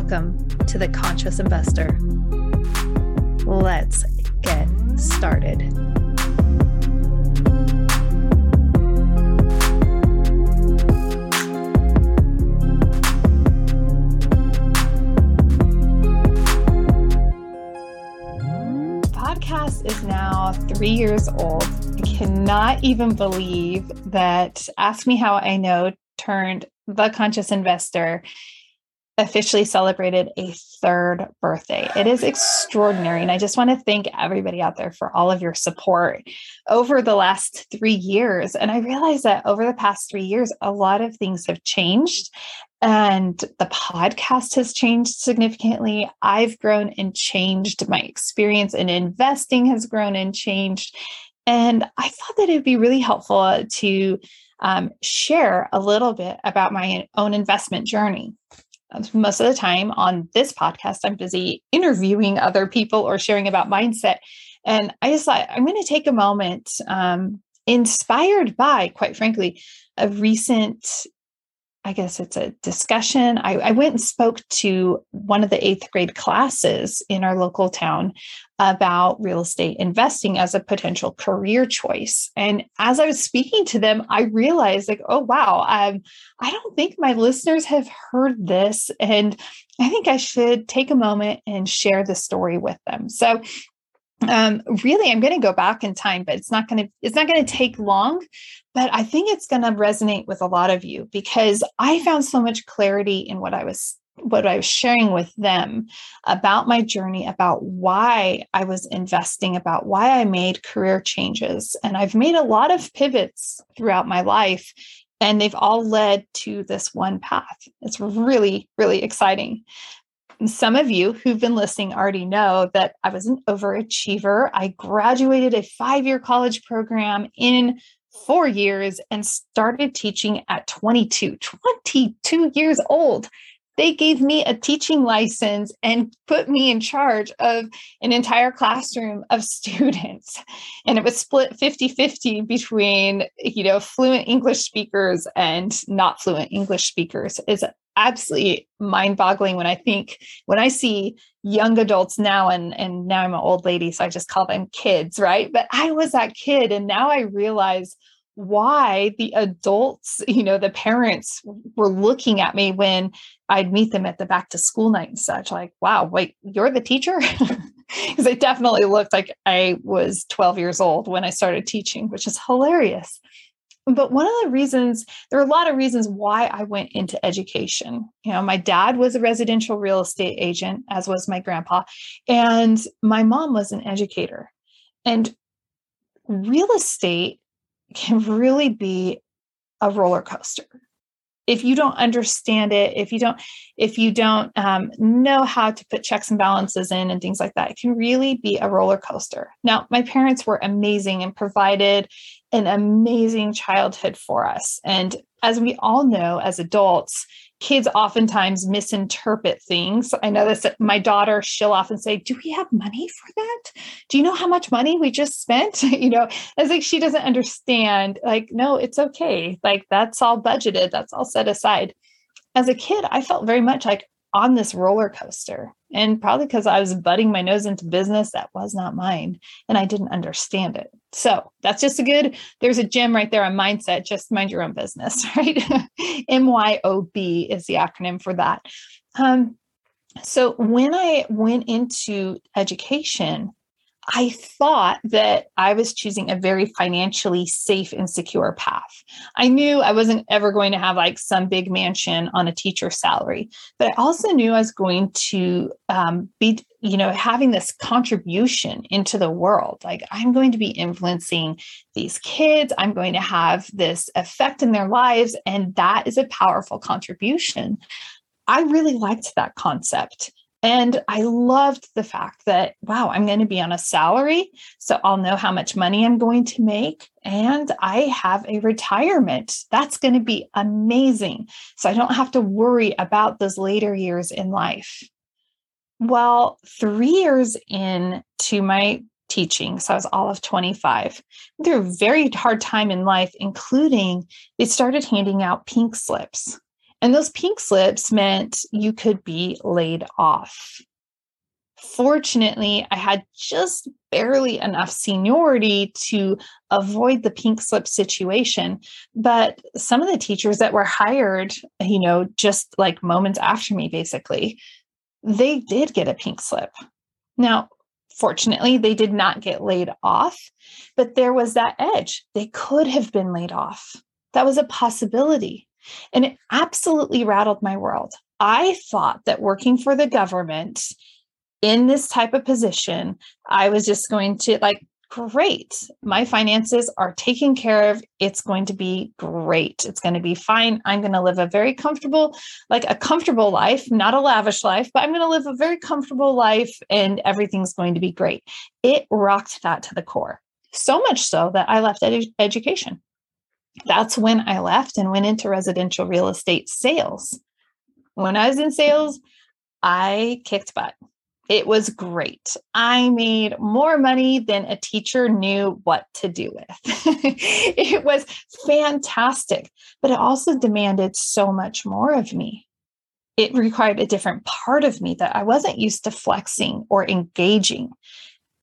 Welcome to the Conscious Investor. Let's get started. Podcast is now three years old. I cannot even believe that Ask Me How I Know turned The Conscious Investor officially celebrated a third birthday. It is extraordinary. And I just want to thank everybody out there for all of your support over the last three years. And I realized that over the past three years, a lot of things have changed. And the podcast has changed significantly. I've grown and changed. My experience in investing has grown and changed. And I thought that it'd be really helpful to um, share a little bit about my own investment journey most of the time on this podcast, I'm busy interviewing other people or sharing about mindset. And I just thought I'm going to take a moment, um, inspired by, quite frankly, a recent I guess it's a discussion. I, I, went and spoke to one of the eighth grade classes in our local town about real estate investing as a potential career choice. And as I was speaking to them, I realized, like, oh, wow, um, I don't think my listeners have heard this. And I think I should take a moment and share the story with them. So, um, really i'm going to go back in time but it's not going to it's not going to take long but I think it's going to resonate with a lot of you because I found so much clarity in what I was what I was sharing with them about my journey, about why I was investing, about why I made career changes. And I've made a lot of pivots throughout my life, and they've all led to this one path. It's really, really exciting. And some of you who've been listening already know that I was an overachiever. I graduated a five year college program in four years and started teaching at 22, 22 years old. They gave me a teaching license and put me in charge of an entire classroom of students. And it was split 50 50 between, you know, fluent English speakers and not fluent English speakers. Is absolutely mind boggling when I think, when I see young adults now, and, and now I'm an old lady, so I just call them kids, right? But I was that kid. And now I realize why the adults, you know, the parents were looking at me when I'd meet them at the back to school night and such, like, wow, wait, you're the teacher? Because it definitely looked like I was 12 years old when I started teaching, which is hilarious. But one of the reasons, there are a lot of reasons why I went into education. You know, my dad was a residential real estate agent, as was my grandpa, and my mom was an educator. And real estate can really be a roller coaster. If you don't understand it if you don't if you don't um, know how to put checks and balances in and things like that it can really be a roller coaster. Now my parents were amazing and provided an amazing childhood for us. And as we all know as adults kids oftentimes misinterpret things. I know this my daughter, she'll often say, Do we have money for that? Do you know how much money we just spent? you know, it's like she doesn't understand, like, no, it's okay. Like that's all budgeted, that's all set aside. As a kid, I felt very much like on this roller coaster. And probably because I was butting my nose into business that was not mine and I didn't understand it. So that's just a good, there's a gem right there on mindset. Just mind your own business, right? MYOB is the acronym for that. Um, so when I went into education, I thought that I was choosing a very financially safe and secure path. I knew I wasn't ever going to have like some big mansion on a teacher salary, but I also knew I was going to um, be, you know, having this contribution into the world. Like I'm going to be influencing these kids, I'm going to have this effect in their lives, and that is a powerful contribution. I really liked that concept. And I loved the fact that, wow, I'm going to be on a salary. So I'll know how much money I'm going to make. And I have a retirement. That's going to be amazing. So I don't have to worry about those later years in life. Well, three years into my teaching, so I was all of 25, through a very hard time in life, including they started handing out pink slips And those pink slips meant you could be laid off. Fortunately, I had just barely enough seniority to avoid the pink slip situation. But some of the teachers that were hired, you know, just like moments after me, basically, they did get a pink slip. Now, fortunately, they did not get laid off, but there was that edge. They could have been laid off. That was a possibility. And it absolutely rattled my world. I thought that working for the government in this type of position, I was just going to like, great. My finances are taken care of. It's going to be great. It's going to be fine. I'm going to live a very comfortable, like a comfortable life, not a lavish life, but I'm going to live a very comfortable life and everything's going to be great. It rocked that to the core. So much so that I left ed- education. That's when I left and went into residential real estate sales. When I was in sales, I kicked butt. It was great. I made more money than a teacher knew what to do with. it was fantastic, but it also demanded so much more of me. It required a different part of me that I wasn't used to flexing or engaging.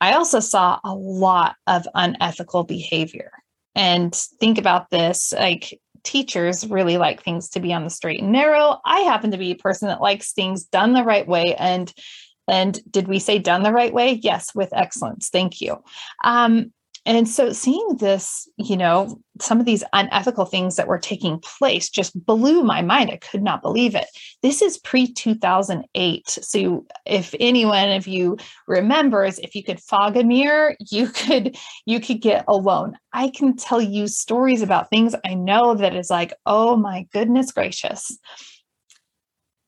I also saw a lot of unethical behavior. And think about this like teachers really like things to be on the straight and narrow. I happen to be a person that likes things done the right way and and did we say done the right way? Yes, with excellence. Thank you. Um, and so seeing this, you know, some of these unethical things that were taking place just blew my mind. I could not believe it. This is pre 2008. So if anyone of you remembers, if you could fog a mirror, you could you could get a loan. I can tell you stories about things I know that is like, oh my goodness gracious.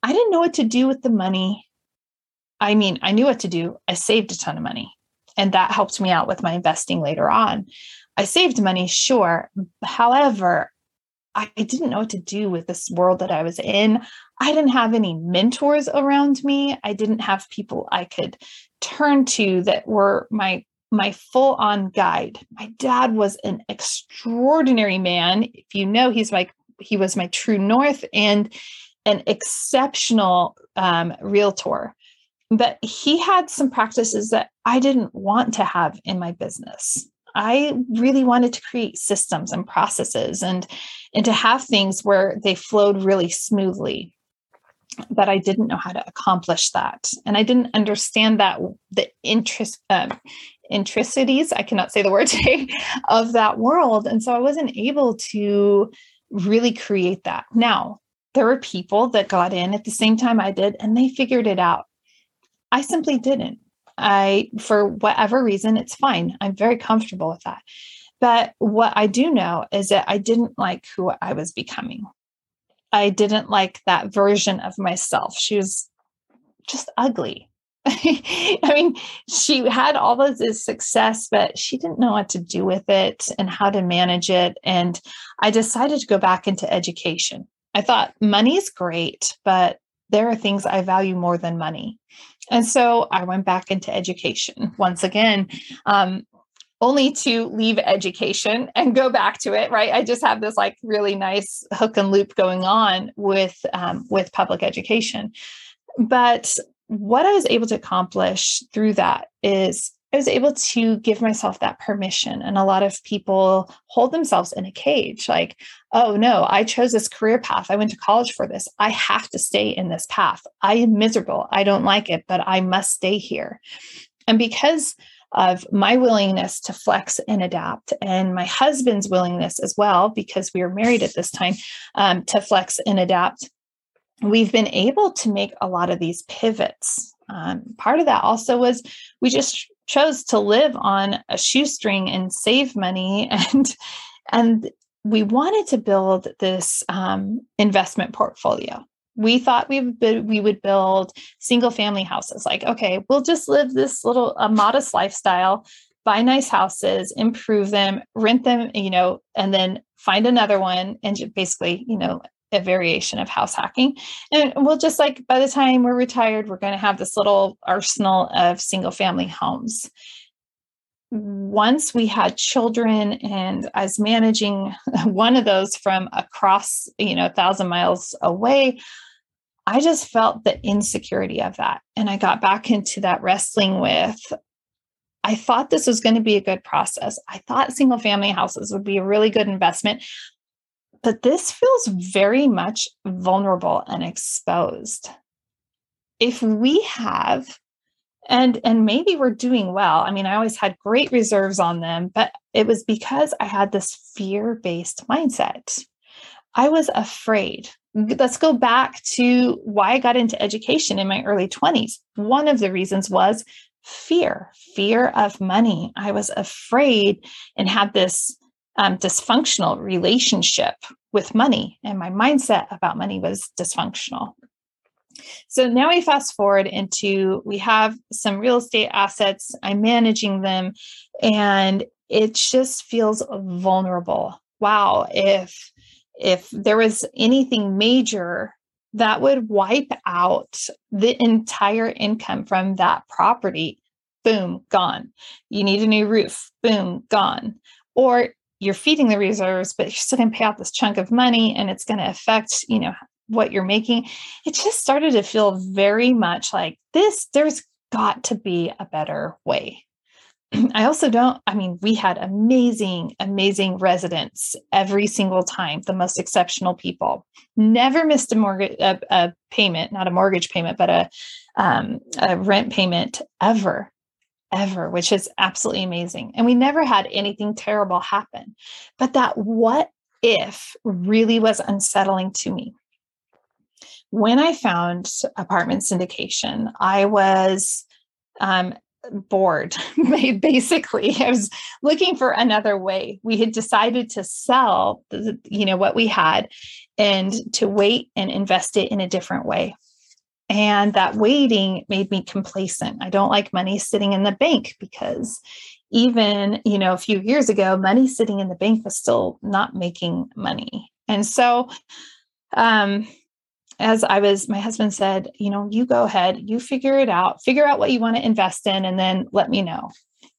I didn't know what to do with the money I mean, I knew what to do. I saved a ton of money, and that helped me out with my investing later on. I saved money, sure. However, I didn't know what to do with this world that I was in. I didn't have any mentors around me. I didn't have people I could turn to that were my my full on guide. My dad was an extraordinary man. If you know, he's like he was my true north and an exceptional um, realtor but he had some practices that I didn't want to have in my business. I really wanted to create systems and processes and and to have things where they flowed really smoothly. But I didn't know how to accomplish that, and I didn't understand that the interest um, intricities I cannot say the word today of that world, and so I wasn't able to really create that. Now there were people that got in at the same time I did, and they figured it out I simply didn't. I, for whatever reason, it's fine. I'm very comfortable with that. But what I do know is that I didn't like who I was becoming. I didn't like that version of myself. She was just ugly. I mean, she had all of this success, but she didn't know what to do with it and how to manage it. And I decided to go back into education. I thought money's great, but there are things I value more than money. And so I went back into education once again, um, only to leave education and go back to it. Right? I just have this like really nice hook and loop going on with um, with public education. But what I was able to accomplish through that is I was able to give myself that permission. And a lot of people hold themselves in a cage like, oh no, I chose this career path. I went to college for this. I have to stay in this path. I am miserable. I don't like it, but I must stay here. And because of my willingness to flex and adapt, and my husband's willingness as well, because we were married at this time, um, to flex and adapt, we've been able to make a lot of these pivots. Um, part of that also was we just chose to live on a shoestring and save money. And and we wanted to build this um, investment portfolio. We thought we would we would build single family houses. Like okay we'll just live this little a modest lifestyle buy nice houses improve them rent them you know and then find another one and basically you know a variation of house hacking. And we'll just like by the time we're retired, we're going to have this little arsenal of single family homes. once we had children and I was managing one of those from across, you know, a thousand miles away, I just felt the insecurity of that. And I got back into that wrestling with, I thought this was going to be a good process. I thought single family houses would be a really good investment. But this feels very much vulnerable and exposed. If we have and and maybe we're doing well i mean i always had great reserves on them but it was because i had this fear-based mindset. I was afraid. Let's go back to why i got into education in my early 20s one of the reasons was fear fear of money. I was afraid and had this um, dysfunctional relationship with money and my mindset about money was dysfunctional so now we fast forward into we have some real estate assets, I'm managing them, and it just feels vulnerable. Wow, if if there was anything major that would wipe out the entire income from that property, boom, gone. You need a new roof, boom, gone. Or you're feeding the reserves, but you're still going to pay out this chunk of money and it's going to affect, you know, what you're making, it just started to feel very much like this, there's got to be a better way. I also don't, I mean, we had amazing, amazing residents every single time, the most exceptional people. Never missed a mortgage, a, a payment, not a mortgage payment, but a, um, a rent payment ever, ever, which is absolutely amazing. And we never had anything terrible happen. But that what if really was unsettling to me when I found apartment syndication, I was um, bored basically i was looking for another way we had decided to sell you know what we had and to wait and invest it in a different way and that waiting made me complacent i don't like money sitting in the bank because even you know a few years ago money sitting in the bank was still not making money and so um as I was, my husband said, you know, you go ahead, you figure it out, figure out what you want to invest in, and then let me know.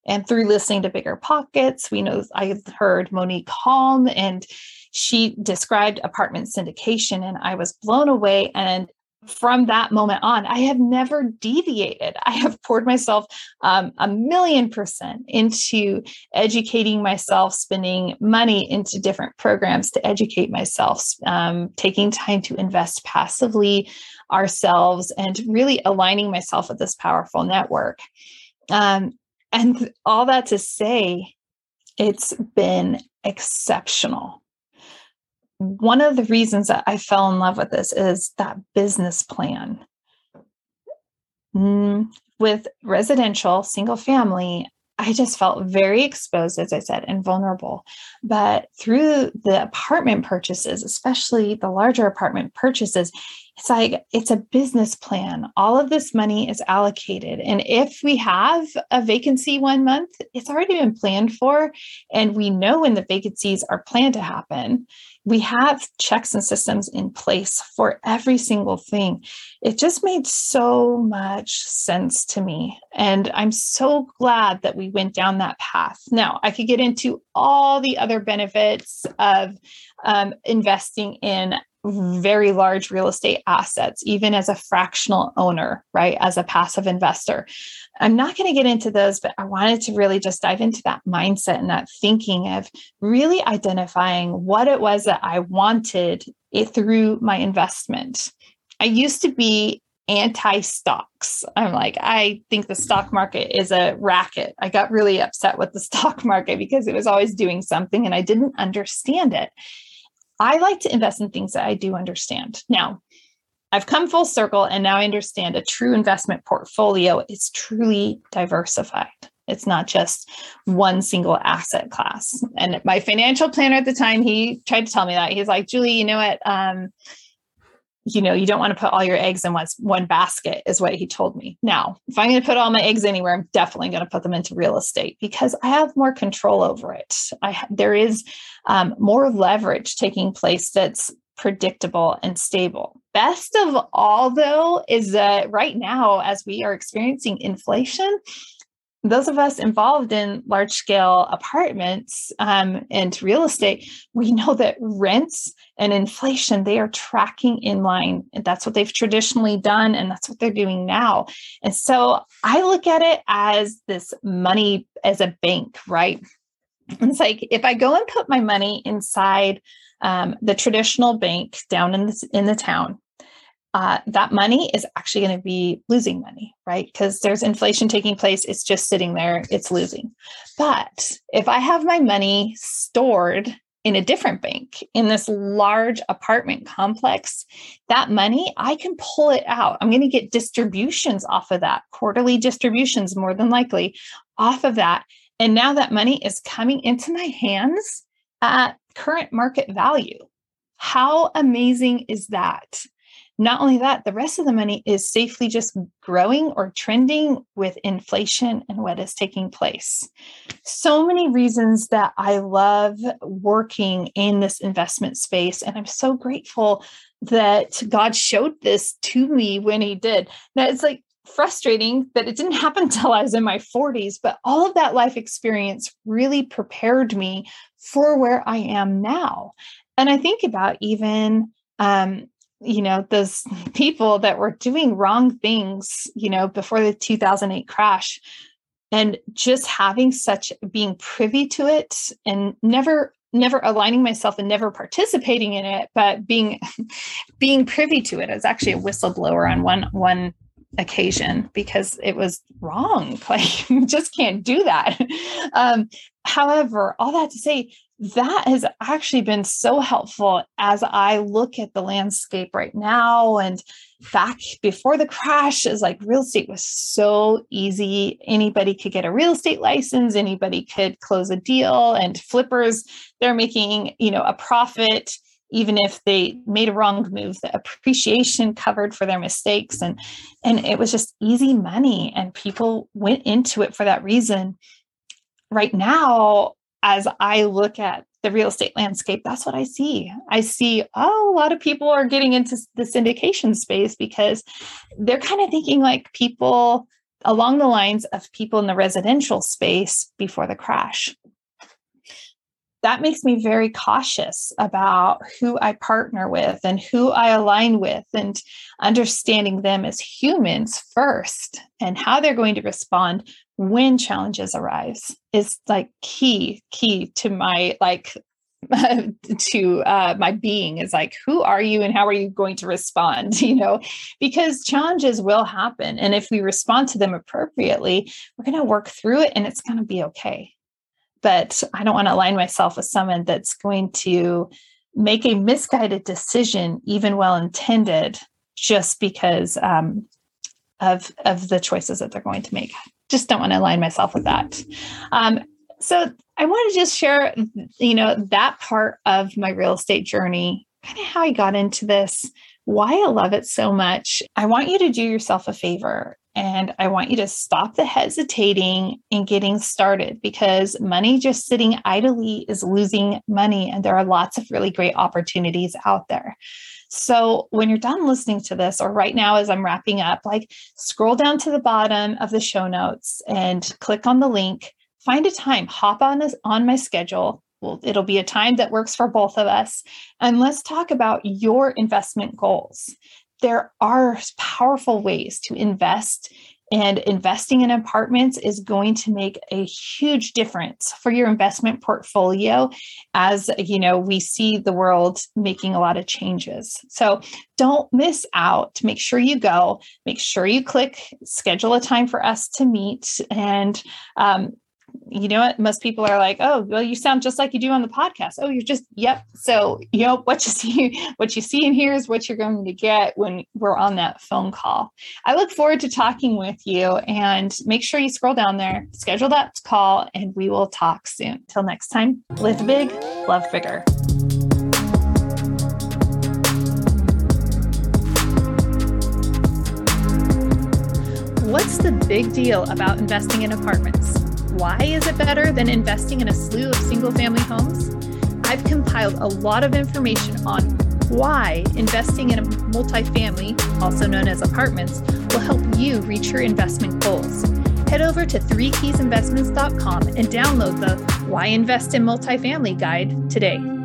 And through listening to Bigger Pockets, we know I heard Monique Halm and she described apartment syndication, and I was blown away. And from that moment on, I have never deviated. I have poured myself um, a million percent into educating myself, spending money into different programs to educate myself, um, taking time to invest passively ourselves, and really aligning myself with this powerful network. Um, and all that to say, it's been exceptional one of the reasons that I fell in love with this is that business plan. Mm, with residential, single family, I just felt very exposed, as I said, and vulnerable. But through the apartment purchases, especially the larger apartment purchases, it's like it's a business plan. All of this money is allocated. And if we have a vacancy one month, it's already been planned for. And we know when the vacancies are planned to happen we have checks and systems in place for every single thing. It just made so much sense to me. And I'm so glad that we went down that path. Now, I could get into all the other benefits of um, investing in very large real estate assets, even as a fractional owner, right? As a passive investor. I'm not going to get into those, but I wanted to really just dive into that mindset and that thinking of really identifying what it was that I wanted it through my investment. I used to be anti stocks. I'm like, I think the stock market is a racket. I got really upset with the stock market because it was always doing something and I didn't understand it. I like to invest in things that I do understand. Now, I've come full circle and now I understand a true investment portfolio is truly diversified. It's not just one single asset class. And my financial planner at the time, he tried to tell me that. He's like, Julie, you know what? Um, you know, you don't want to put all your eggs in one, one basket, is what he told me. Now, if I'm going to put all my eggs anywhere, I'm definitely going to put them into real estate because I have more control over it. I there is um, more leverage taking place that's predictable and stable. Best of all, though, is that right now, as we are experiencing inflation, those of us involved in large scale apartments um, and real estate, we know that rents and inflation, they are tracking in line. And that's what they've traditionally done. And that's what they're doing now. And so I look at it as this money as a bank, right? It's like if I go and put my money inside um, the traditional bank down in the, in the town, uh, that money is actually going to be losing money, right? Because there's inflation taking place. It's just sitting there, it's losing. But if I have my money stored in a different bank in this large apartment complex, that money, I can pull it out. I'm going to get distributions off of that, quarterly distributions, more than likely, off of that. And now that money is coming into my hands at current market value. How amazing is that? Not only that, the rest of the money is safely just growing or trending with inflation and what is taking place. So many reasons that I love working in this investment space. And I'm so grateful that God showed this to me when He did. Now, it's like, frustrating that it didn't happen until I was in my 40s, but all of that life experience really prepared me for where I am now. And I think about even um, you know those people that were doing wrong things you know before the 2008 crash. And just having such being privy to it and never never aligning myself and never participating in it but being being privy to it as actually a whistleblower on one one occasion because it was wrong. Like you just can't do that. Um however all that to say that has actually been so helpful as I look at the landscape right now. And back before the crash, is like real estate was so easy. Anybody could get a real estate license, anybody could close a deal, and flippers, they're making, you know, a profit even if they made a wrong move the appreciation covered for their mistakes and and it was just easy money and people went into it for that reason right now as I look at the real estate landscape, that's what I see. I see, oh, a lot of people are getting into the syndication space because they're kind of thinking like people along the lines of people in the residential space before the crash. That makes me very cautious about who I partner with and who I align with, and understanding them as humans first and how they're going to respond when challenges arise is like key key to my like to uh, my being is like who are you and how are you going to respond you know? Because challenges will happen and if we respond to them appropriately we're going to work through it and it's going to be okay but i don't want to align myself with someone that's going to make a misguided decision even well intended just because um, of of the choices that they're going to make just don't want to align myself with that. Um, so I want to just share, you know, that part of my real estate journey, kind of how I got into this, why I love it so much. I want you to do yourself a favor and I want you to stop the hesitating and getting started because money just sitting idly is losing money. And there are lots of really great opportunities out there. So when you're done listening to this, or right now as I'm wrapping up, like scroll down to the bottom of the show notes and click on the link. Find a time, hop on this on my schedule. Well, it'll be a time that works for both of us. And let's talk about your investment goals. There are powerful ways to invest and investing in apartments is going to make a huge difference for your investment portfolio as you know we see the world making a lot of changes. So don't miss out. Make sure you go. Make sure you click. Schedule a time for us to meet and um, you know what? Most people are like oh well you sound just like you do on the podcast. Oh you're just yep. So you know what you see what you see and hear is what you're going to get when we're on that phone call. I look forward to talking with you and make sure you scroll down there schedule that call and we will talk soon. Till next time live big love bigger. What's the big deal about investing in apartments? Why is it better than investing in a slew of single family homes? I've compiled a lot of information on why investing in a multifamily, also known as apartments, will help you reach your investment goals. Head over to threekeysinvestments.com and download the Why Invest in Multifamily guide today.